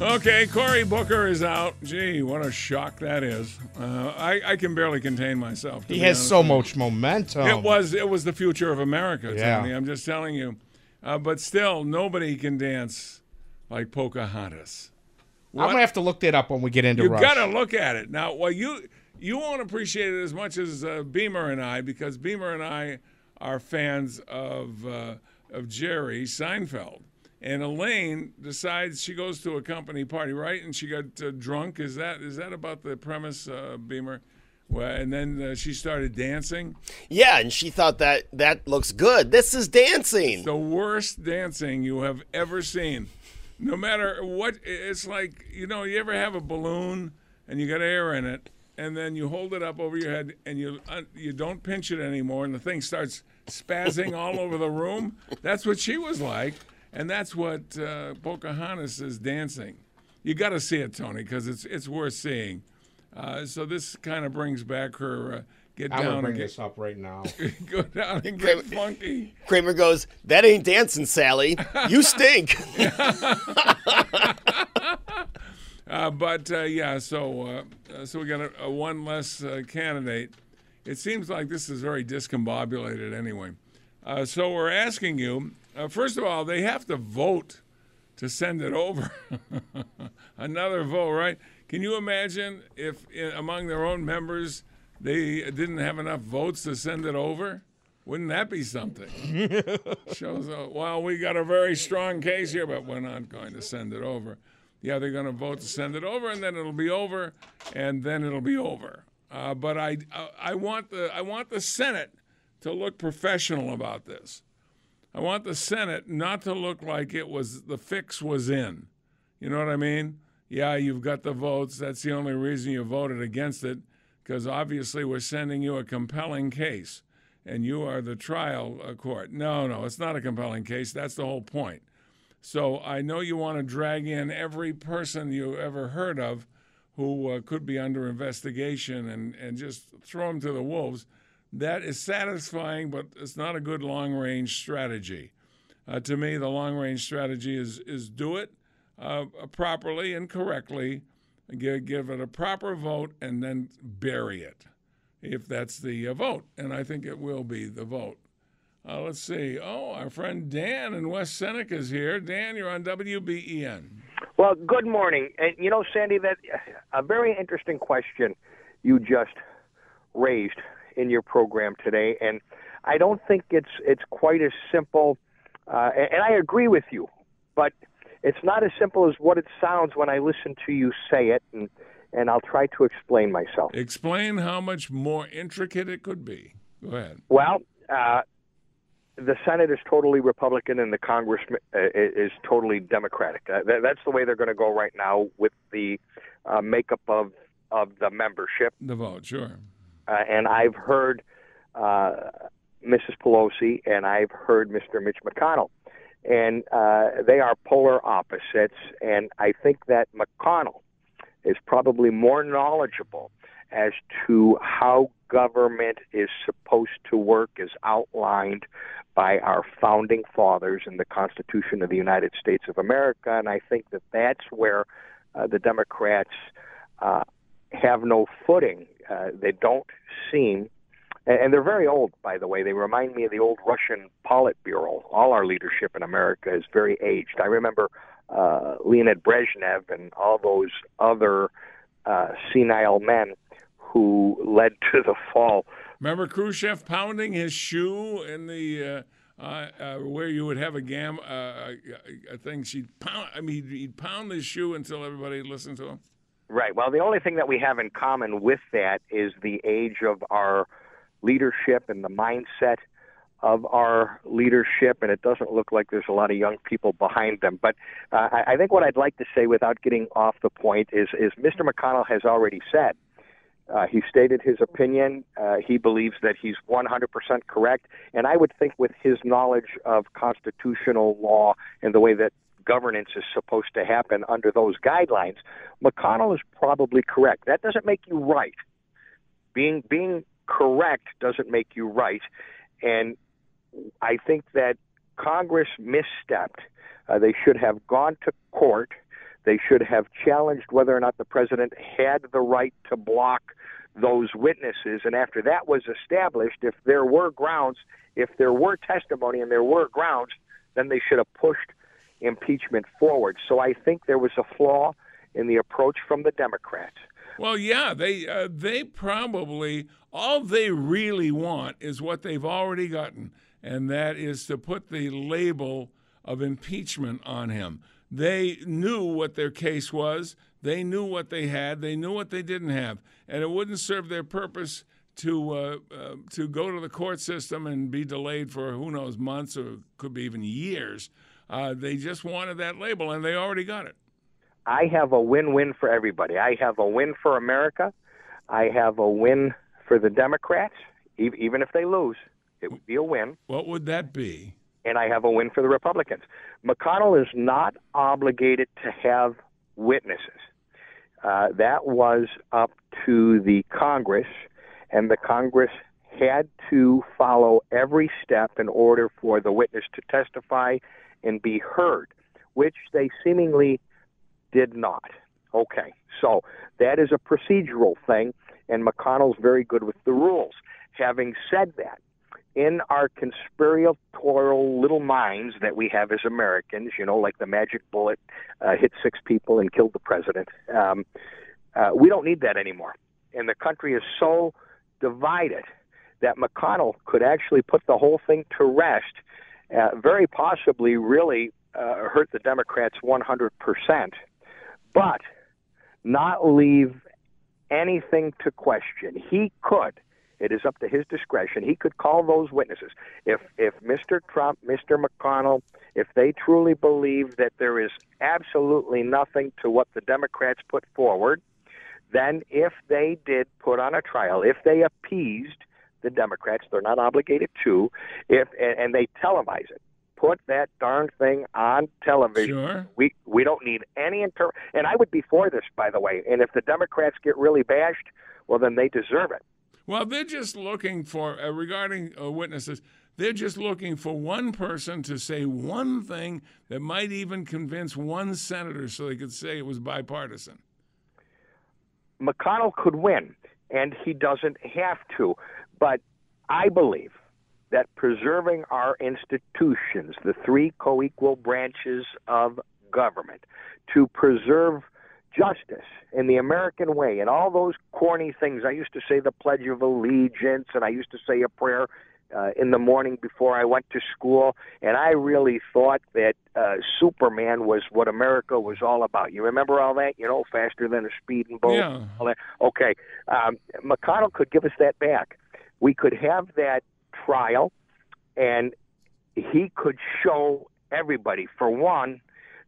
Okay, Cory Booker is out. Gee, what a shock that is. Uh, I, I can barely contain myself. He has so much momentum. It was it was the future of America, Yeah. Tony. I'm just telling you. Uh, but still, nobody can dance like Pocahontas. I'm gonna have to look that up when we get into You Rush. got to look at it now. Well, you you won't appreciate it as much as uh, Beamer and I because Beamer and I are fans of uh, of Jerry Seinfeld. And Elaine decides she goes to a company party, right? And she got uh, drunk. Is that is that about the premise, uh, Beamer? Well, and then uh, she started dancing. Yeah, and she thought that that looks good. This is dancing. the worst dancing you have ever seen. No matter what, it's like you know. You ever have a balloon and you got air in it, and then you hold it up over your head and you uh, you don't pinch it anymore, and the thing starts spazzing all over the room. That's what she was like, and that's what uh, Pocahontas is dancing. You got to see it, Tony, because it's it's worth seeing. Uh, so this kind of brings back her uh, get I'm gonna down bring and get, this up right now. go down and get funky. Kramer goes, "That ain't dancing, Sally. You stink." Uh, but uh, yeah, so uh, uh, so we got a, a one less uh, candidate. It seems like this is very discombobulated anyway. Uh, so we're asking you. Uh, first of all, they have to vote to send it over. Another vote, right? Can you imagine if uh, among their own members they didn't have enough votes to send it over? Wouldn't that be something? Shows, uh, well, we got a very strong case here, but we're not going to send it over. Yeah, they're going to vote to send it over, and then it'll be over, and then it'll be over. Uh, but I, I, I want the, I want the Senate to look professional about this. I want the Senate not to look like it was the fix was in. You know what I mean? Yeah, you've got the votes. That's the only reason you voted against it, because obviously we're sending you a compelling case, and you are the trial uh, court. No, no, it's not a compelling case. That's the whole point. So I know you want to drag in every person you ever heard of who uh, could be under investigation and, and just throw them to the wolves. That is satisfying, but it's not a good long range strategy. Uh, to me, the long range strategy is, is do it uh, properly and correctly, give, give it a proper vote, and then bury it if that's the uh, vote. And I think it will be the vote. Uh, let's see. Oh, our friend Dan in West Seneca is here. Dan, you're on WBEN. Well, good morning. And you know, Sandy, that a very interesting question you just raised in your program today, and I don't think it's it's quite as simple. Uh, and, I agree with you, but it's not as simple as what it sounds when I listen to you say it, and and I'll try to explain myself. Explain how much more intricate it could be. Go ahead. Well, uh, the Senate is totally Republican and the Congress uh, is totally Democratic. Uh, that's the way they're going to go right now with the uh, makeup of of the membership. The vote, sure. Uh, and I've heard uh, Mrs. Pelosi and I've heard Mr. Mitch McConnell, and uh, they are polar opposites. And I think that McConnell is probably more knowledgeable as to how government is supposed to work as outlined by our founding fathers in the Constitution of the United States of America. And I think that that's where uh, the Democrats uh, have no footing. Uh, they don't seem, and, they're very old, by the way. They remind me of the old Russian Politburo. All our leadership in America is very aged. I remember uh, Leonid Brezhnev and all those other uh, senile men who led to the fall. Remember Khrushchev pounding his shoe in the uh, uh, uh, where you would have a gam uh, a thing. She'd pound. I mean, he'd, he'd pound his shoe until everybody listened to him. Right. Well, the only thing that we have in common with that is the age of our leadership and the mindset of our leadership, and it doesn't look like there's a lot of young people behind them. But uh, I, I think what I'd like to say, without getting off the point, is is Mr. McConnell has already said. Uh, he stated his opinion. Uh, he believes that he's 100% correct. And I would think, with his knowledge of constitutional law and the way that governance is supposed to happen under those guidelines, McConnell is probably correct. That doesn't make you right. Being being correct doesn't make you right. And I think that Congress misstepped. Uh, they should have gone to court. They should have challenged whether or not the president had the right to block those witnesses. And after that was established, if there were grounds, if there were testimony and there were grounds, then they should have pushed impeachment forward. So I think there was a flaw in the approach from the Democrats. Well, yeah, they uh, they probably all they really want is what they've already gotten, and that is to put the label of impeachment on him. They knew what their case was. They knew what they had. They knew what they didn't have, and it wouldn't serve their purpose to uh, uh, to go to the court system and be delayed for who knows months or could be even years. Uh, they just wanted that label, and they already got it. I have a win-win for everybody. I have a win for America. I have a win for the Democrats. Even if they lose, it would be a win. What would that be? And I have a win for the Republicans. McConnell is not obligated to have witnesses. Uh, that was up to the Congress, and the Congress had to follow every step in order for the witness to testify and be heard, which they seemingly did not. Okay, so that is a procedural thing, and McConnell's very good with the rules. Having said that, in our conspiratorial little minds that we have as Americans, you know, like the magic bullet uh, hit six people and killed the president, um, uh, we don't need that anymore. And the country is so divided that McConnell could actually put the whole thing to rest, uh, very possibly really uh, hurt the Democrats 100 percent but not leave anything to question. He could. It is up to his discretion. He could call those witnesses. If if Mr. Trump, Mr. McConnell, if they truly believe that there is absolutely nothing to what the Democrats put forward, then if they did put on a trial, if they appeased the Democrats, they're not obligated to, if and, and they televise it put that darn thing on television. Sure. We we don't need any inter. And I would be for this, by the way. And if the Democrats get really bashed, well, then they deserve it. Well, they're just looking for uh, regarding uh, witnesses. They're just looking for one person to say one thing that might even convince one senator, so they could say it was bipartisan. McConnell could win, and he doesn't have to. But I believe that preserving our institutions, the three co equal branches of government, to preserve justice in the American way and all those corny things. I used to say the Pledge of Allegiance and I used to say a prayer uh, in the morning before I went to school, and I really thought that uh, Superman was what America was all about. You remember all that? You know, faster than a speeding boat. Yeah. All that. Okay, um, McConnell could give us that back. We could have that trial, and he could show everybody, for one,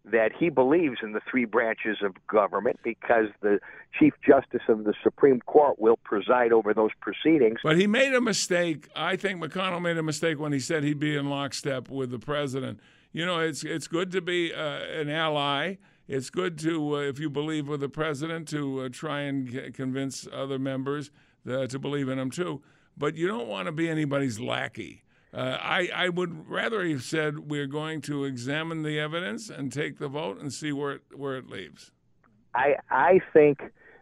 that he believes in the three branches of government because the Chief Justice of the Supreme Court will preside over those proceedings. But he made a mistake. I think McConnell made a mistake when he said he'd be in lockstep with the president. You know, it's it's good to be uh, an ally. It's good to, uh, if you believe with the president, to uh, try and convince other members uh, to believe in him too but you don't want to be anybody's lackey. Uh, I, I would rather have said we're going to examine the evidence and take the vote and see where it, where it leaves. I I think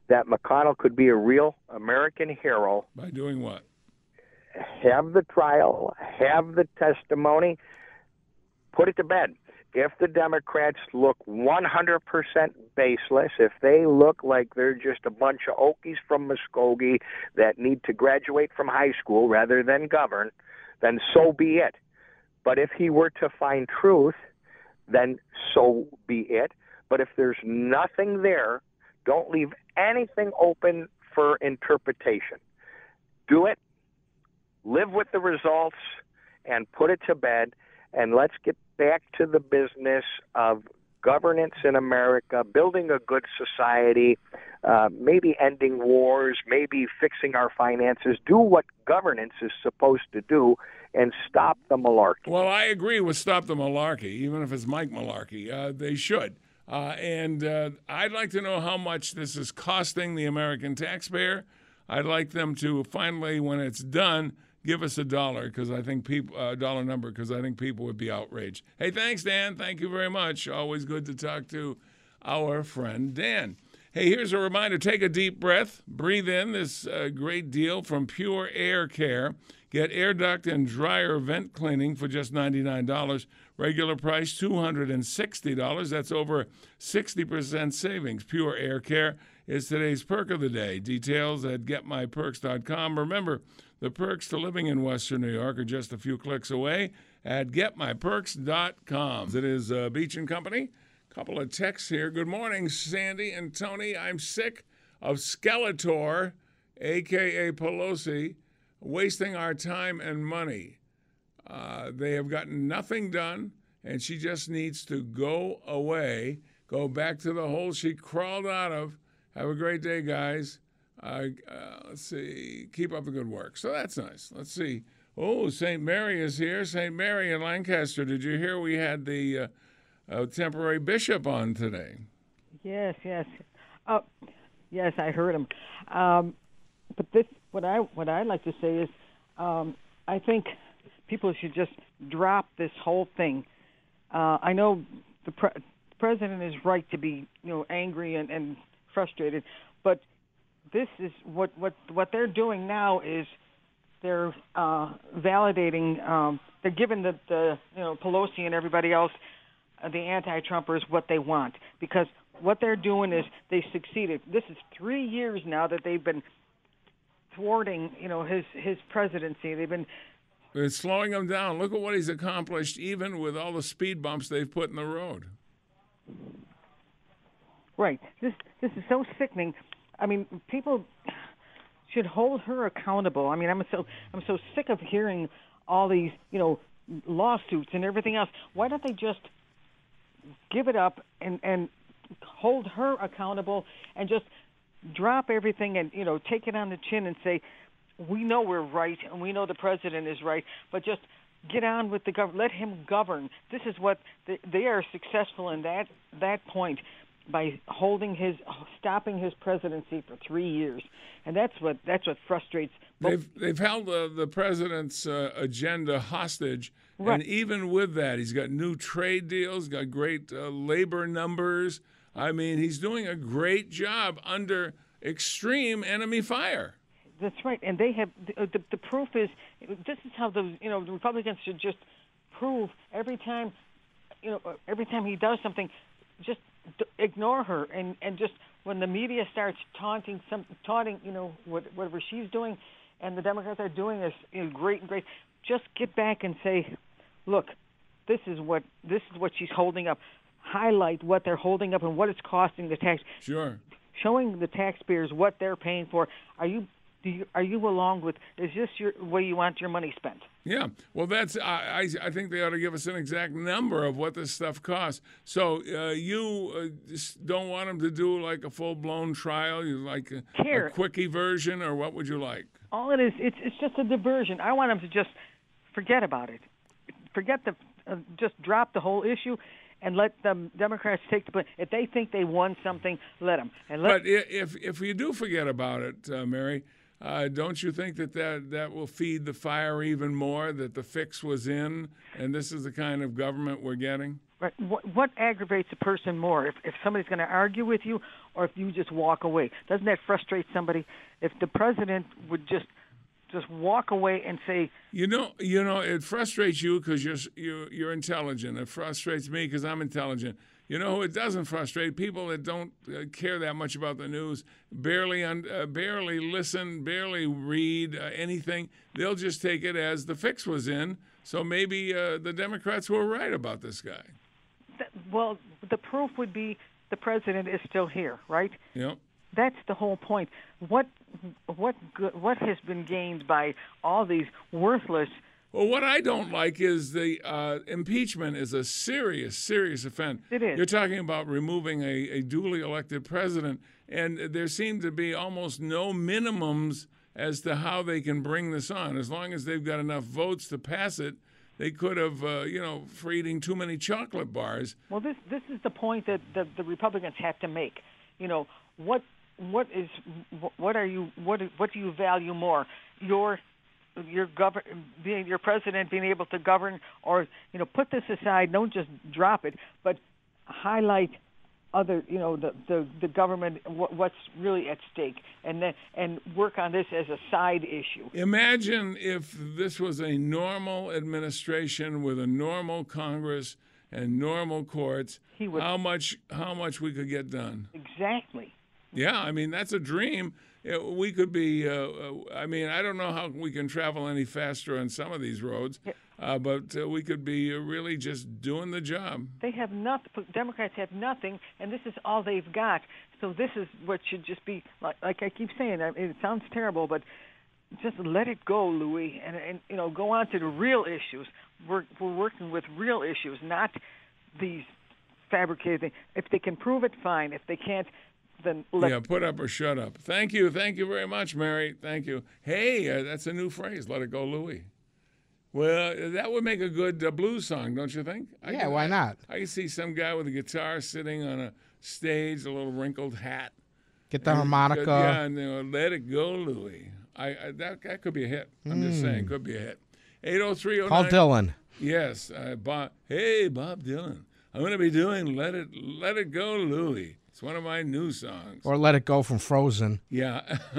that McConnell could be a real American hero by doing what? Have the trial, have the testimony, put it to bed if the Democrats look 100% baseless, if they look like they're just a bunch of Okies from Muskogee that need to graduate from high school rather than govern, then so be it. But if he were to find truth, then so be it. But if there's nothing there, don't leave anything open for interpretation. Do it, live with the results, and put it to bed, and let's get back to the business of governance in America, building a good society, uh, maybe ending wars, maybe fixing our finances. Do what governance is supposed to do, and stop the malarkey. Well, I agree with stop the malarkey, even if it's Mike Malarkey. Uh, they should. Uh, and uh, I'd like to know how much this is costing the American taxpayer. I'd like them to finally, when it's done, give us a dollar because I think people a dollar number because I think people would be outraged. Hey, thanks, Dan. Thank you very much. Always good to talk to our friend Dan. Hey, here's a reminder: take a deep breath, breathe in this uh, great deal from Pure Air Care. Get air duct and dryer vent cleaning for just $99. Regular price $260. That's over 60% savings. Pure Air Care is today's perk of the day. Details at getmyperks.com. Remember, the perks to living in Western New York are just a few clicks away at getmyperks.com. It is uh, Beach and Company. Couple of texts here. Good morning, Sandy and Tony. I'm sick of Skeletor, aka Pelosi, wasting our time and money. Uh, they have gotten nothing done, and she just needs to go away, go back to the hole she crawled out of. Have a great day, guys. Uh, uh, let's see. Keep up the good work. So that's nice. Let's see. Oh, St. Mary is here. St. Mary in Lancaster. Did you hear we had the uh, uh, temporary bishop on today? Yes, yes. Oh, yes, I heard him. Um, but this, what I what I'd like to say is, um, I think people should just drop this whole thing. Uh, I know the pre- president is right to be, you know, angry and, and frustrated, but this is what what what they're doing now is they're uh, validating. Um, they're giving the, the you know Pelosi and everybody else, uh, the anti-Trumpers, what they want because what they're doing is they succeeded. This is three years now that they've been thwarting you know his his presidency. They've been It's slowing him down. Look at what he's accomplished, even with all the speed bumps they've put in the road. Right. This this is so sickening. I mean, people should hold her accountable. I mean, I'm so I'm so sick of hearing all these, you know, lawsuits and everything else. Why don't they just give it up and and hold her accountable and just drop everything and you know take it on the chin and say we know we're right and we know the president is right, but just get on with the government. Let him govern. This is what they, they are successful in that that point by holding his stopping his presidency for three years, and that's what that's what frustrates. They've they've held uh, the president's uh, agenda hostage, Right. and even with that, he's got new trade deals, got great uh, labor numbers. I mean, he's doing a great job under extreme enemy fire. That's right, and they have the, the, the proof is this is how the you know the Republicans should just prove every time you know every time he does something, just d- ignore her and and just when the media starts taunting some taunting you know what, whatever she's doing, and the Democrats are doing is you know, great and great, just get back and say, look, this is what this is what she's holding up. Highlight what they're holding up and what it's costing the tax Sure. showing the taxpayers what they're paying for. Are you do you, are you along with? Is this your way you want your money spent? Yeah, well, that's I, I I think they ought to give us an exact number of what this stuff costs. So uh, you uh, don't want them to do like a full blown trial, you like a, a quickie version, or what would you like? All it is, it's it's just a diversion. I want them to just forget about it, forget the, uh, just drop the whole issue, and let the Democrats take the. blame. If they think they won something, let them. And let But if if you do forget about it, uh, Mary, uh, don't you think that, that that will feed the fire even more? That the fix was in, and this is the kind of government we're getting. Right. What, what aggravates a person more? If, if somebody's going to argue with you, or if you just walk away? Doesn't that frustrate somebody? If the president would just just walk away and say, You know, you know, it frustrates you because you're you're you're intelligent. It frustrates me because I'm intelligent. You know who it doesn't frustrate? People that don't uh, care that much about the news, barely un, uh, barely listen, barely read uh, anything. They'll just take it as the fix was in. So maybe uh, the Democrats were right about this guy. well, the proof would be the president is still here, right? Know. That's the whole point. What what what has been gained by all these worthless Well, what I don't like is the uh, impeachment is a serious, serious offense. It is. You're talking about removing a, a duly elected president, and there seem to be almost no minimums as to how they can bring this on. As long as they've got enough votes to pass it, they could have, uh, you know, for eating too many chocolate bars. Well, this this is the point that the, the Republicans have to make. You know, what what is what are you what what do you value more? Your your govern being your president being able to govern, or you know, put this aside. Don't just drop it, but highlight other, you know, the the, the government, what, what's really at stake, and then and work on this as a side issue. Imagine if this was a normal administration with a normal Congress and normal courts. He would- how much how much we could get done? Exactly. Yeah, I mean that's a dream. We could be. Uh, uh, I mean, I don't know how we can travel any faster on some of these roads, uh, but uh, we could be uh, really just doing the job. They have nothing. Democrats have nothing, and this is all they've got. So this is what should just be like. Like I keep saying, it sounds terrible, but just let it go, Louis, and and you know, go on to the real issues. We're we're working with real issues, not these fabricated things. If they can prove it, fine. If they can't, then let yeah, put up or shut up. Thank you, thank you very much, Mary. Thank you. Hey, uh, that's a new phrase. Let it go, Louis. Well, that would make a good uh, blues song, don't you think? I Yeah, can- why not? I can see some guy with a guitar sitting on a stage, a little wrinkled hat. Get the And- harmonica. Yeah, and you know, let it go, Louis. I, I that that could be a hit. I'm just saying, could be a hit. 80309. Call Dylan. Yes, uh, Bob. Hey, Bob Dylan. I'm going to be doing "Let It Let It Go, Louie." It's one of my new songs. Or Let It Go from Frozen. Yeah.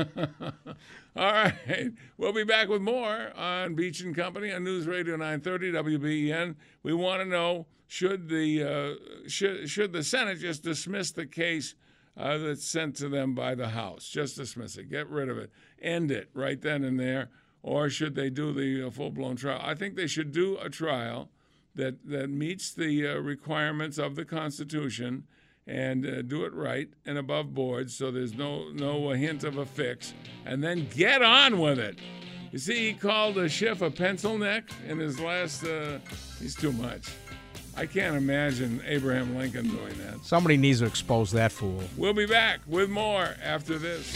All right. We'll be back with more on Beach and Company on News Radio 930 WBEN. We want to know should the uh, should should the Senate just dismiss the case uh, that's sent to them by the House? Just dismiss it. Get rid of it. End it right then and there. Or should they do the uh, full blown trial? I think they should do a trial that that meets the uh, requirements of the Constitution and uh, do it right and above board, so there's no no hint of a fix, and then get on with it. You see, he called a Schiff a pencil neck in his last. Uh, he's too much. I can't imagine Abraham Lincoln doing that. Somebody needs to expose that fool. We'll be back with more after this.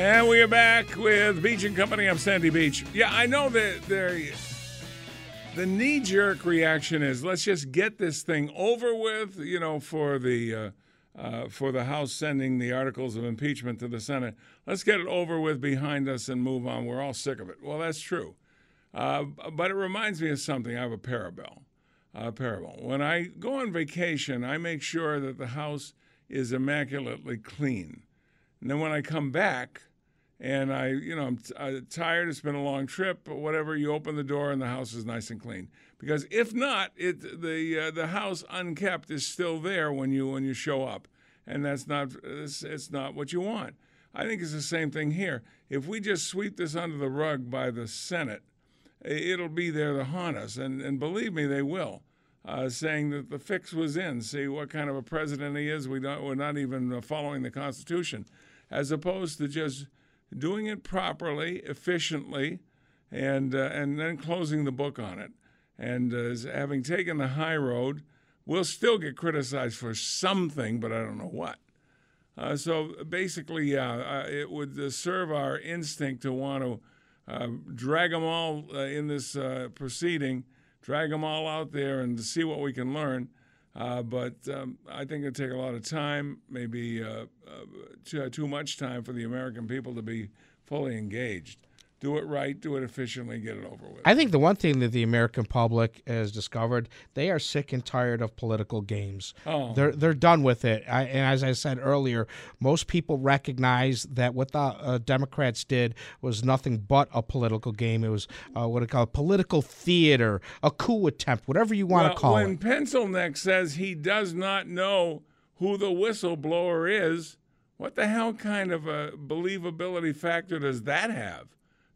And we are back with Beach and Company. I'm Sandy Beach. Yeah, I know that there. The knee-jerk reaction is let's just get this thing over with. You know, for the uh, uh, for the House sending the articles of impeachment to the Senate, let's get it over with behind us and move on. We're all sick of it. Well, that's true, uh, but it reminds me of something. I have a parable. A parable. When I go on vacation, I make sure that the house is immaculately clean. And then when I come back and I, you know, I'm t- uh, tired, it's been a long trip, but whatever, you open the door and the house is nice and clean. Because if not, it the uh, the house unkept is still there when you when you show up, and that's not it's, it's not what you want. I think it's the same thing here. If we just sweep this under the rug by the Senate, it'll be there to haunt us, and and believe me, they will. uh, saying that the fix was in. See what kind of a president he is. We don't, we're not even uh, following the Constitution, as opposed to just doing it properly, efficiently, and uh, and then closing the book on it. And uh, having taken the high road, we'll still get criticized for something, but I don't know what. Uh, so basically, uh, it would uh, serve our instinct to want to uh, drag them all in this proceeding, drag them all out there and see what we can learn. Uh, but um, I think it'd take a lot of time, maybe uh, uh, too, too much time for the American people to be fully engaged do it right, do it efficiently, get it over with. I think the one thing that the American public has discovered, they are sick and tired of political games. Oh. They're they're done with it. I, and as I said earlier, most people recognize that what the uh, Democrats did was nothing but a political game. It was uh, what I call political theater, a coup attempt, whatever you want well, to call when it. When Pencilneck says he does not know who the whistleblower is, what the hell kind of a believability factor does that have?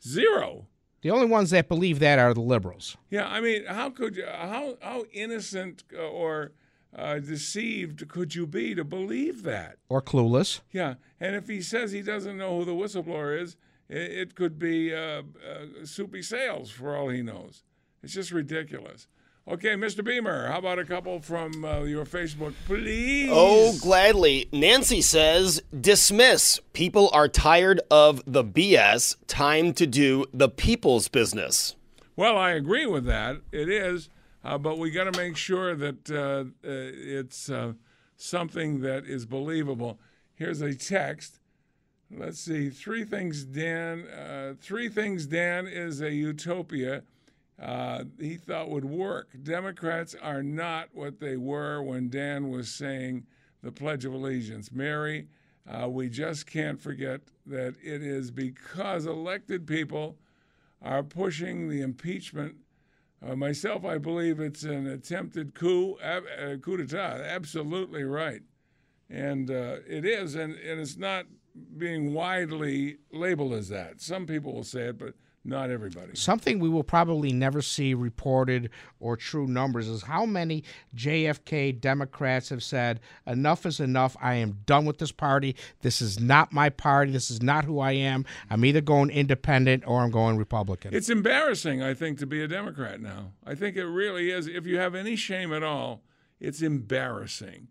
Zero. The only ones that believe that are the liberals. Yeah, I mean, how could you, how how innocent uh, or uh, deceived could you be to believe that? Or clueless. Yeah, and if he says he doesn't know who the whistleblower is, it, it could be uh, uh, Soupy Sales for all he knows. It's just ridiculous. Okay, Mr. Beamer, how about a couple from uh, your Facebook, please? Oh, gladly. Nancy says, dismiss. People are tired of the BS. Time to do the people's business. Well, I agree with that. It is, uh, but we got to make sure that uh, uh it's uh, something that is believable. Here's a text. Let's see. Three things, Dan. Uh, three things, Dan, is a utopia uh, he thought would work. Democrats are not what they were when Dan was saying the Pledge of Allegiance. Mary, uh, we just can't forget that it is because elected people are pushing the impeachment. Uh, myself, I believe it's an attempted coup, ab- uh, coup d'etat. Absolutely right. And uh, it is, and, and it's not being widely labeled as that. Some people will say it, but not everybody. Something we will probably never see reported or true numbers is how many JFK Democrats have said, enough is enough. I am done with this party. This is not my party. This is not who I am. I'm either going independent or I'm going Republican. It's embarrassing, I think, to be a Democrat now. I think it really is. If you have any shame at all, it's embarrassing.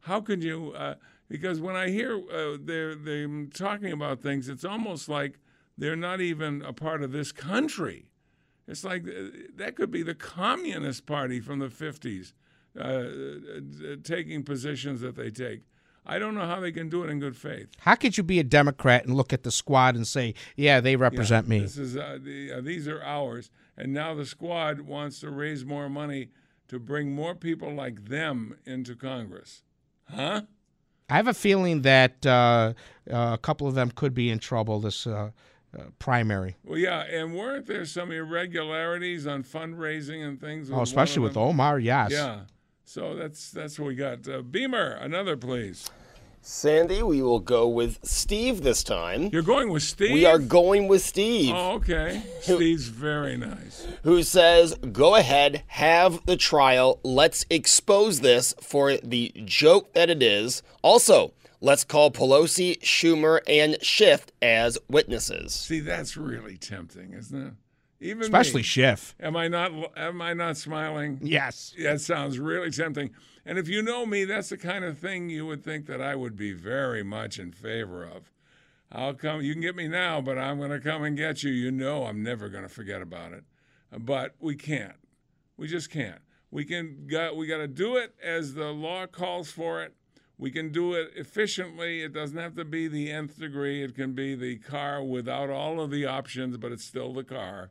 How can you? Uh, because when I hear uh, they're, they're talking about things, it's almost like they're not even a part of this country. It's like uh, that could be the Communist Party from the 50s uh, uh, taking positions that they take. I don't know how they can do it in good faith. How could you be a Democrat and look at the squad and say, "Yeah, they represent yeah, me"? This is uh, the, uh, these are ours, and now the squad wants to raise more money to bring more people like them into Congress, huh? I have a feeling that uh, a couple of them could be in trouble this uh, primary. Well, yeah, and weren't there some irregularities on fundraising and things? Oh, especially with Omar, yes. Yeah, so that's that's what we got. Uh, Beamer, another please. Sandy, we will go with Steve this time. You're going with Steve? We are going with Steve. Oh, okay. Steve's very nice. Who says, go ahead, have the trial. Let's expose this for the joke that it is. Also, Let's call Pelosi, Schumer, and Schiff as witnesses. See, that's really tempting, isn't it? Even especially me. Schiff. Am I not? Am I not smiling? Yes. That sounds really tempting. And if you know me, that's the kind of thing you would think that I would be very much in favor of. I'll come. You can get me now, but I'm going to come and get you. You know, I'm never going to forget about it. But we can't. We just can't. We can. Got. We got to do it as the law calls for it we can do it efficiently. It doesn't have to be the nth degree. It can be the car without all of the options, but it's still the car,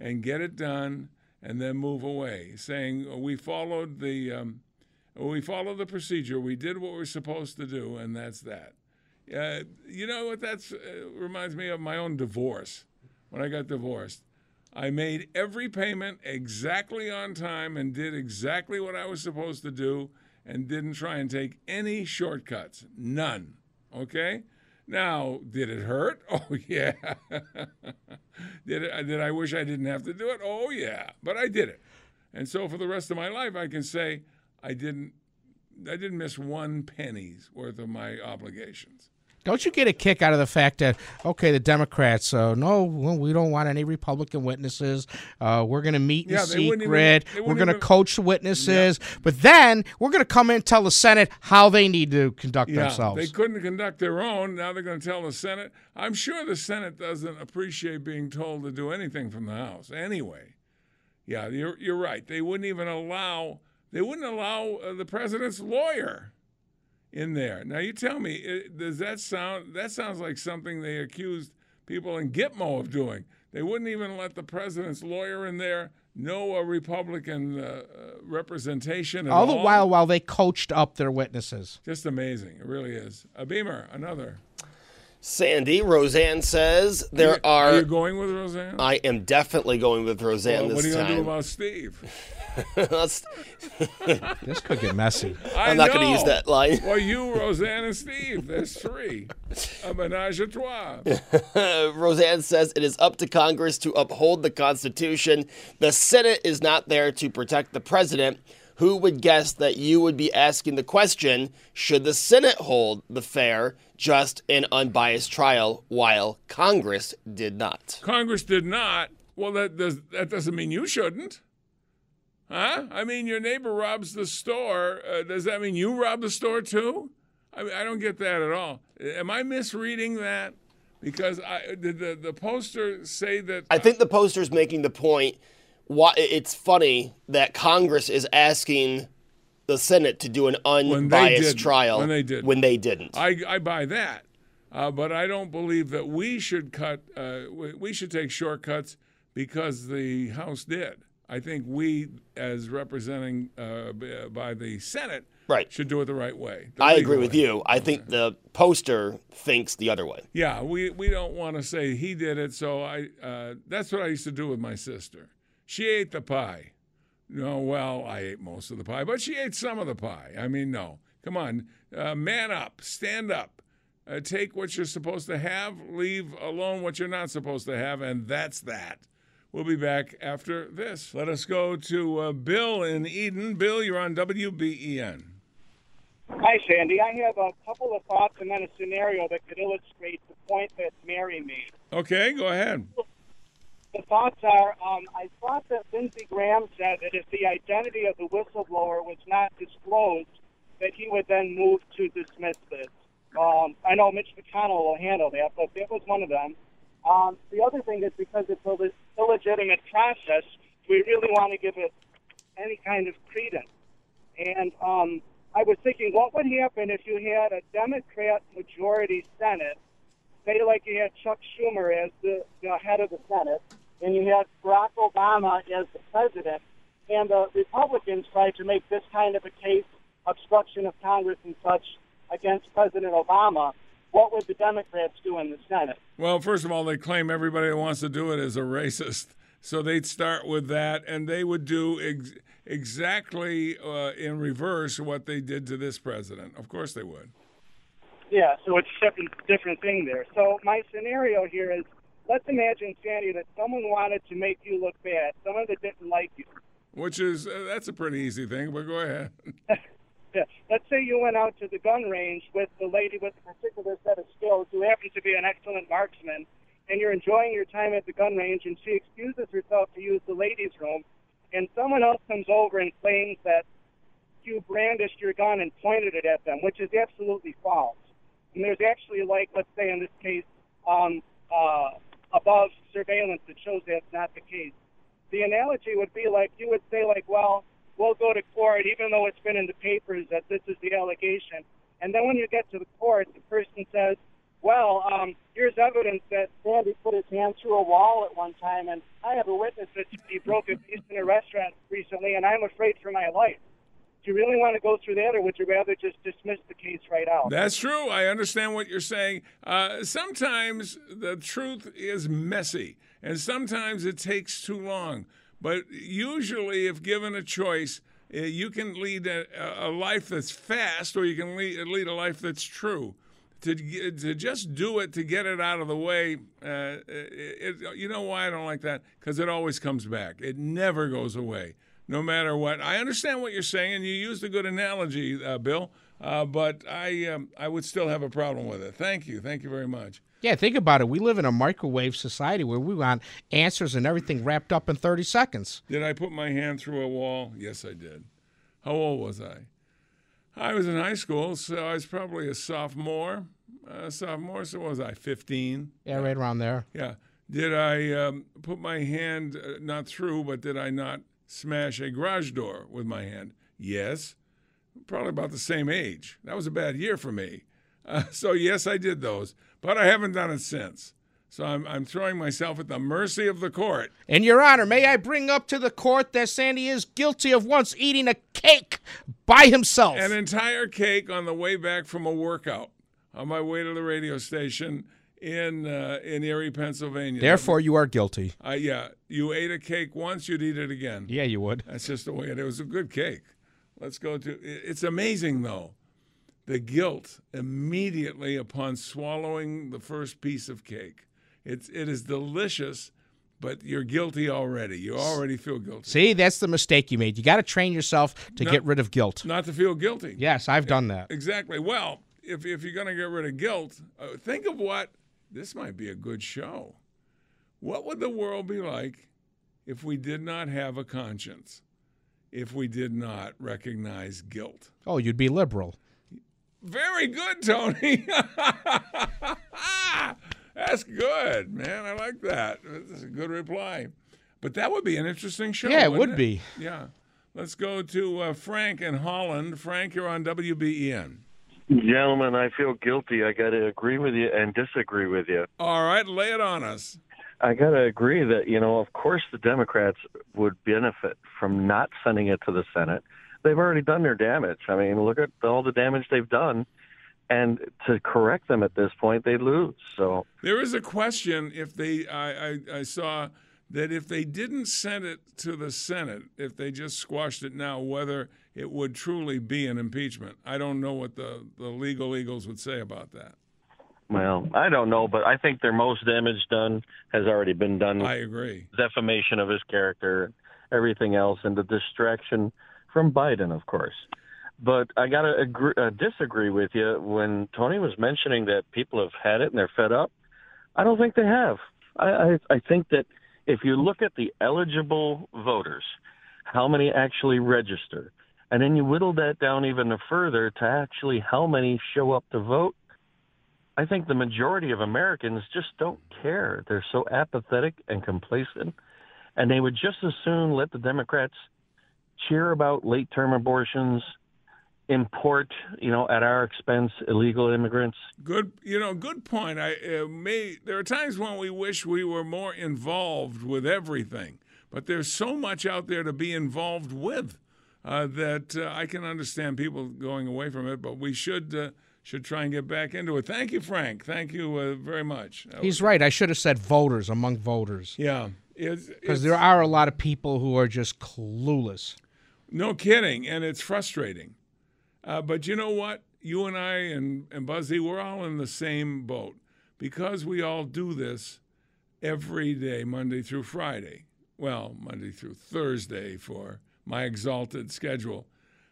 and get it done, and then move away. Saying we followed the um, we followed the procedure. We did what we are supposed to do, and that's that. Uh, you know what? That uh, reminds me of my own divorce. When I got divorced, I made every payment exactly on time and did exactly what I was supposed to do and didn't try and take any shortcuts. None. Okay? Now, did it hurt? Oh, yeah. did, it, did I wish I didn't have to do it? Oh, yeah. But I did it. And so for the rest of my life, I can say I didn't I didn't miss one penny's worth of my obligations. Don't you get a kick out of the fact that okay, the Democrats, uh, no, we don't want any Republican witnesses. Uh, we're going to meet in Yeah, they wouldn't even- secret. we're going to coach the witnesses, but then we're going to come in and tell the Senate how they need to conduct Yeah, themselves. they couldn't conduct their own. Now they're going to tell the Senate. I'm sure the Senate doesn't appreciate being told to do anything from the House. Anyway, yeah, you're you're right. They wouldn't even allow they wouldn't allow uh, the president's lawyer in there. Now you tell me, does that sound? That sounds like something they accused people in Gitmo of doing. They wouldn't even let the president's lawyer in there. No Republican uh, uh, representation at all all. the while, while they coached up their witnesses. Just amazing. It really is. A Beamer, another. Sandy, Roseanne says there Are are. you going with Roseanne? I am definitely going with Roseanne Well, this time. what are you going to do about Steve? This could get messy. I I'm not going to use that line. Well, you, Roseanne, and Steve. There's three. A menage a trois. Roseanne says it is up to Congress to uphold the Constitution. The Senate is not there to protect the president. Who would guess that you would be asking the question should the Senate hold the fair, just, and unbiased trial while Congress did not? Congress did not. Well, that does that doesn't mean you shouldn't. Huh? I mean, your neighbor robs the store. Uh, does that mean you rob the store too? I mean, I don't get that at all. Am I misreading that? Because I did the the poster say that I think the poster's making the point. Why it's funny that Congress is asking the Senate to do an unbiased trial When they didn't. When they didn't. I, I buy that, uh, but I don't believe that we should cut. Uh, we, should take shortcuts because the House did. I think we, as representing uh, by the Senate, Right. should do it the right way. the I agree with you. I think the poster thinks the other way. Yeah, we, we don't want to say he did it. So I uh, that's what I used to do with my sister. She ate the pie. No, well, I ate most of the pie, but she ate some of the pie. I mean, no, come on, uh, man up, stand up, uh, take what you're supposed to have, leave alone what you're not supposed to have, and that's that. We'll be back after this. Let us go to uh, Bill in Eden. Bill, you're on WBEN. Hi, Sandy. I have a couple of thoughts and then a scenario that could illustrate the point that Mary made. Okay, go ahead. The thoughts are um, I thought that Lindsey Graham said that if the identity of the whistleblower was not disclosed, that he would then move to dismiss this. Um, I know Mitch McConnell will handle that, but that was one of them. Um, the other thing is because it's a le- illegitimate process, we really want to give it any kind of credence. And um, I was thinking, what would happen if you had a Democrat majority Senate, say like you had Chuck Schumer as the, the head of the Senate, and you had Barack Obama as the president, and the Republicans tried to make this kind of a case, obstruction of Congress and such, against President Obama, what would the Democrats do in the Senate? Well, first of all, they claim everybody that wants to do it is a racist. So they'd start with that, and they would do ex- exactly uh, in reverse what they did to this president. Of course they would. Yeah, so it's a different, different thing there. So my scenario here is, let's imagine, Sandy, that someone wanted to make you look bad, someone that didn't like you. Which is, uh, that's a pretty easy thing, but go ahead. Yeah. Let's say you went out to the gun range with the lady with a particular set of skills who happens to be an excellent marksman, and you're enjoying your time at the gun range, and she excuses herself to use the ladies' room, and someone else comes over and claims that you brandished your gun and pointed it at them, which is absolutely false. And there's actually, like, let's say in this case, um, uh, above surveillance that shows that's not the case. The analogy would be like you would say, like, well, we'll go to court, even though it's been in the papers that this is the allegation. And then when you get to the court, the person says, well, um, here's evidence that Sandy put his hand through a wall at one time, and I have a witness that he broke a piece in a restaurant recently, and I'm afraid for my life. Do you really want to go through that, or would you rather just dismiss the right out? That's true. I understand what you're saying. Uh, sometimes the truth is messy, and sometimes it takes too long. But usually, if given a choice, uh, you can lead a, a life that's fast, or you can lead, lead a life that's true. To, to just do it to get it out of the way, uh, it, it, you know why I don't like that? Because it always comes back. It never goes away. no matter what. I understand what you're saying, and you used a good analogy, uh, Bill. Uh, but I um, I would still have a problem with it. Thank you, thank you very much. Yeah, think about it. We live in a microwave society where we want answers and everything wrapped up in 30 seconds. Did I put my hand through a wall? Yes, I did. How old was I? I was in high school, so I was probably a sophomore. Uh, sophomore, so was I 15? Yeah, right around there. Yeah. Did I um, put my hand uh, not through, but did I not smash a garage door with my hand? Yes. Probably about the same age. That was a bad year for me. Uh, so, yes, I did those, but I haven't done it since. So I'm, I'm throwing myself at the mercy of the court. And, Your Honor, may I bring up to the court that Sandy is guilty of once eating a cake by himself? An entire cake on the way back from a workout on my way to the radio station in uh, in Erie, Pennsylvania. Therefore, you are guilty. Uh, yeah, you ate a cake once, you'd eat it again. Yeah, you would. That's just the way it, it was. A good cake. Let's go to. It's amazing though, the guilt immediately upon swallowing the first piece of cake. It's it is delicious, but you're guilty already. You already feel guilty. See, that's the mistake you made. You got to train yourself to Not- get rid of guilt. Not to feel guilty. Yes, I've done that. Exactly. Well, if if you're going to get rid of guilt, uh, think of what this might be a good show. What would the world be like if we did not have a conscience? If we did not recognize guilt? Oh, you'd be liberal. Very good, Tony. That's good, man. I like that. That's a good reply. But that would be an interesting show. Yeah, it wouldn't would be. Yeah. Let's go to uh, Frank in Holland. Frank, you're on WBEN. Gentlemen, I feel guilty. I got to agree with you and disagree with you. All right, lay it on us. I got to agree that, you know, of course the Democrats would benefit from not sending it to the Senate. They've already done their damage. I mean, look at all the damage they've done. And to correct them at this point, they lose. So There is a question if they, I, I, I saw that if they didn't send it to the Senate, if they just squashed it now, whether it would truly be an impeachment. I don't know what the, the legal eagles would say about that. Well, I don't know, but I think their most damage done has already been done. I agree. Defamation of his character, everything else, and the distraction from Biden, of course. But I got to agree, uh, disagree with you when Tony was mentioning that people have had it and they're fed up. I don't think they have. I, I, I think that if you look at the eligible voters, how many actually register, and then you whittle that down even further to actually how many show up to vote, I think the majority of Americans just don't care. They're so apathetic and complacent, and they would just as soon let the Democrats cheer about late term abortions, import, you know, at our expense illegal immigrants. Good, you know, good point. I uh, may. There are times when we wish we were more involved with everything, but there's so much out there to be involved with uh, that uh, I can understand people going away from it. But we should uh, should try and get back into it. Thank you, Frank. Thank you uh, very much. That He's right. I should have said voters among voters. Yeah, Because there are a lot of people who are just clueless. No kidding, and it's frustrating. Uh, but you know what? You and I and, and Buzzy, we're all in the same boat because we all do this every day, Monday through Friday. Well, Monday through Thursday for my exalted schedule.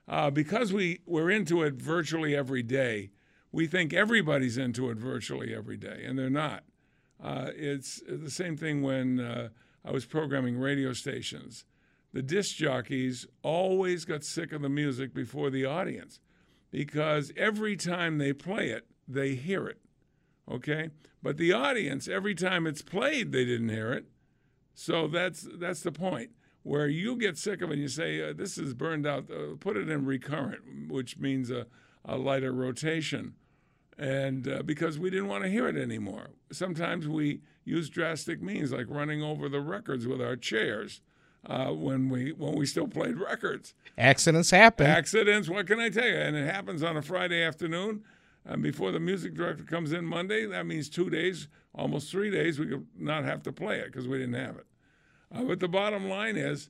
Uh, because we, we're into it virtually every day, we think everybody's into it virtually every day, and they're not. Uh, it's the same thing when uh, I was programming radio stations the disc jockeys always got sick of the music before the audience because every time they play it, they hear it. Okay? But the audience, every time it's played, they didn't hear it. So that's that's the point. Where you get sick of it and you say, uh, this is burned out, uh, put it in recurrent, which means a, a lighter rotation. And uh, because we didn't want to hear it anymore. Sometimes we use drastic means like running over the records with our chairs uh, when we when we still played records. Accidents happen. Accidents. What can I tell you? And it happens on a Friday afternoon, and before the music director comes in Monday. That means two days, almost three days. We could not have to play it because we didn't have it. Uh, but the bottom line is,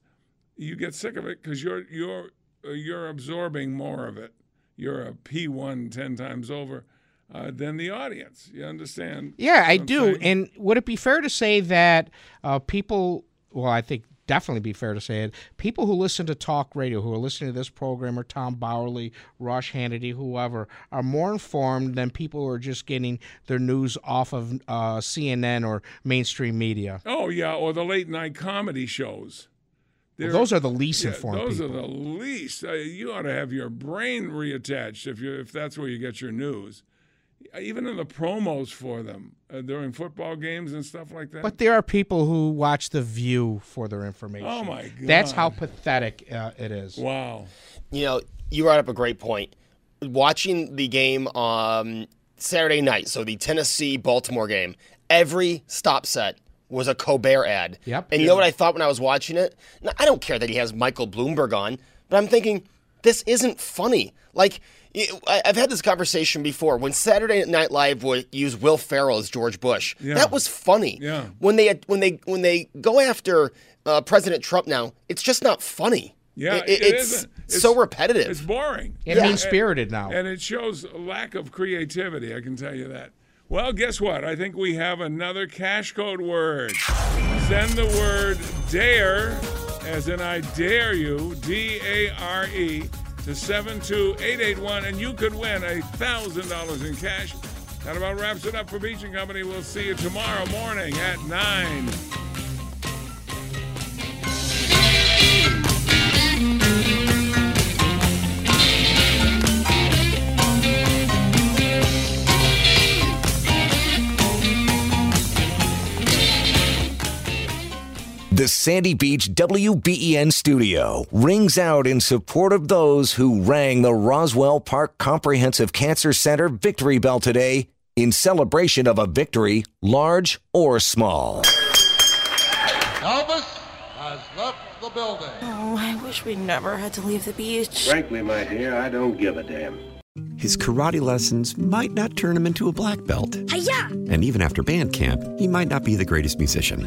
you get sick of it because you're you're uh, you're absorbing more of it. You're a P one ten times over uh, than the audience. You understand? Yeah, I do. saying? And would it be fair to say that uh, people, well, I think definitely be fair to say it. People who listen to talk radio, who are listening to this program, or Tom Bauerle, Rush Hannity, whoever, are more informed than people who are just getting their news off of uh, CNN or mainstream media. Oh yeah, or the late night comedy shows. Well, those are the least yeah, informed. Those people. are the least. Uh, you ought to have your brain reattached if you if that's where you get your news. Even in the promos for them uh, during football games and stuff like that. But there are people who watch The View for their information. Oh my god, that's how pathetic uh, it is. Wow. You know, you brought up a great point. Watching the game on Saturday night, so the Tennessee Baltimore game, every stop set was a Colbert ad. Yep. And you know what I thought when I was watching it? Now, I don't care that he has Michael Bloomberg on, but I'm thinking this isn't funny. Like I- I've had this conversation before. When Saturday Night Live would use Will Ferrell as George Bush, Yeah. that was funny. Yeah. When they when they when they go after uh, President Trump now, it's just not funny. Yeah, It- it it's isn't. It's- so repetitive. It's boring. It means spirited now. And it shows a lack of creativity, I can tell you that. Well, guess what? I think we have another cash code word. Send the word DARE, as in I dare you, D A R E, to 72881, and you could win $1,000 in cash. That about wraps it up for Beach and Company. We'll see you tomorrow morning at 9. The Sandy Beach WBEN studio rings out in support of those who rang the Roswell Park Comprehensive Cancer Center victory bell today in celebration of a victory, large or small. Elvis has left the building. Oh, I wish we never had to leave the beach. Frankly, my dear, I don't give a damn. His karate lessons might not turn him into a black belt. Hiya! And even after band camp, he might not be the greatest musician.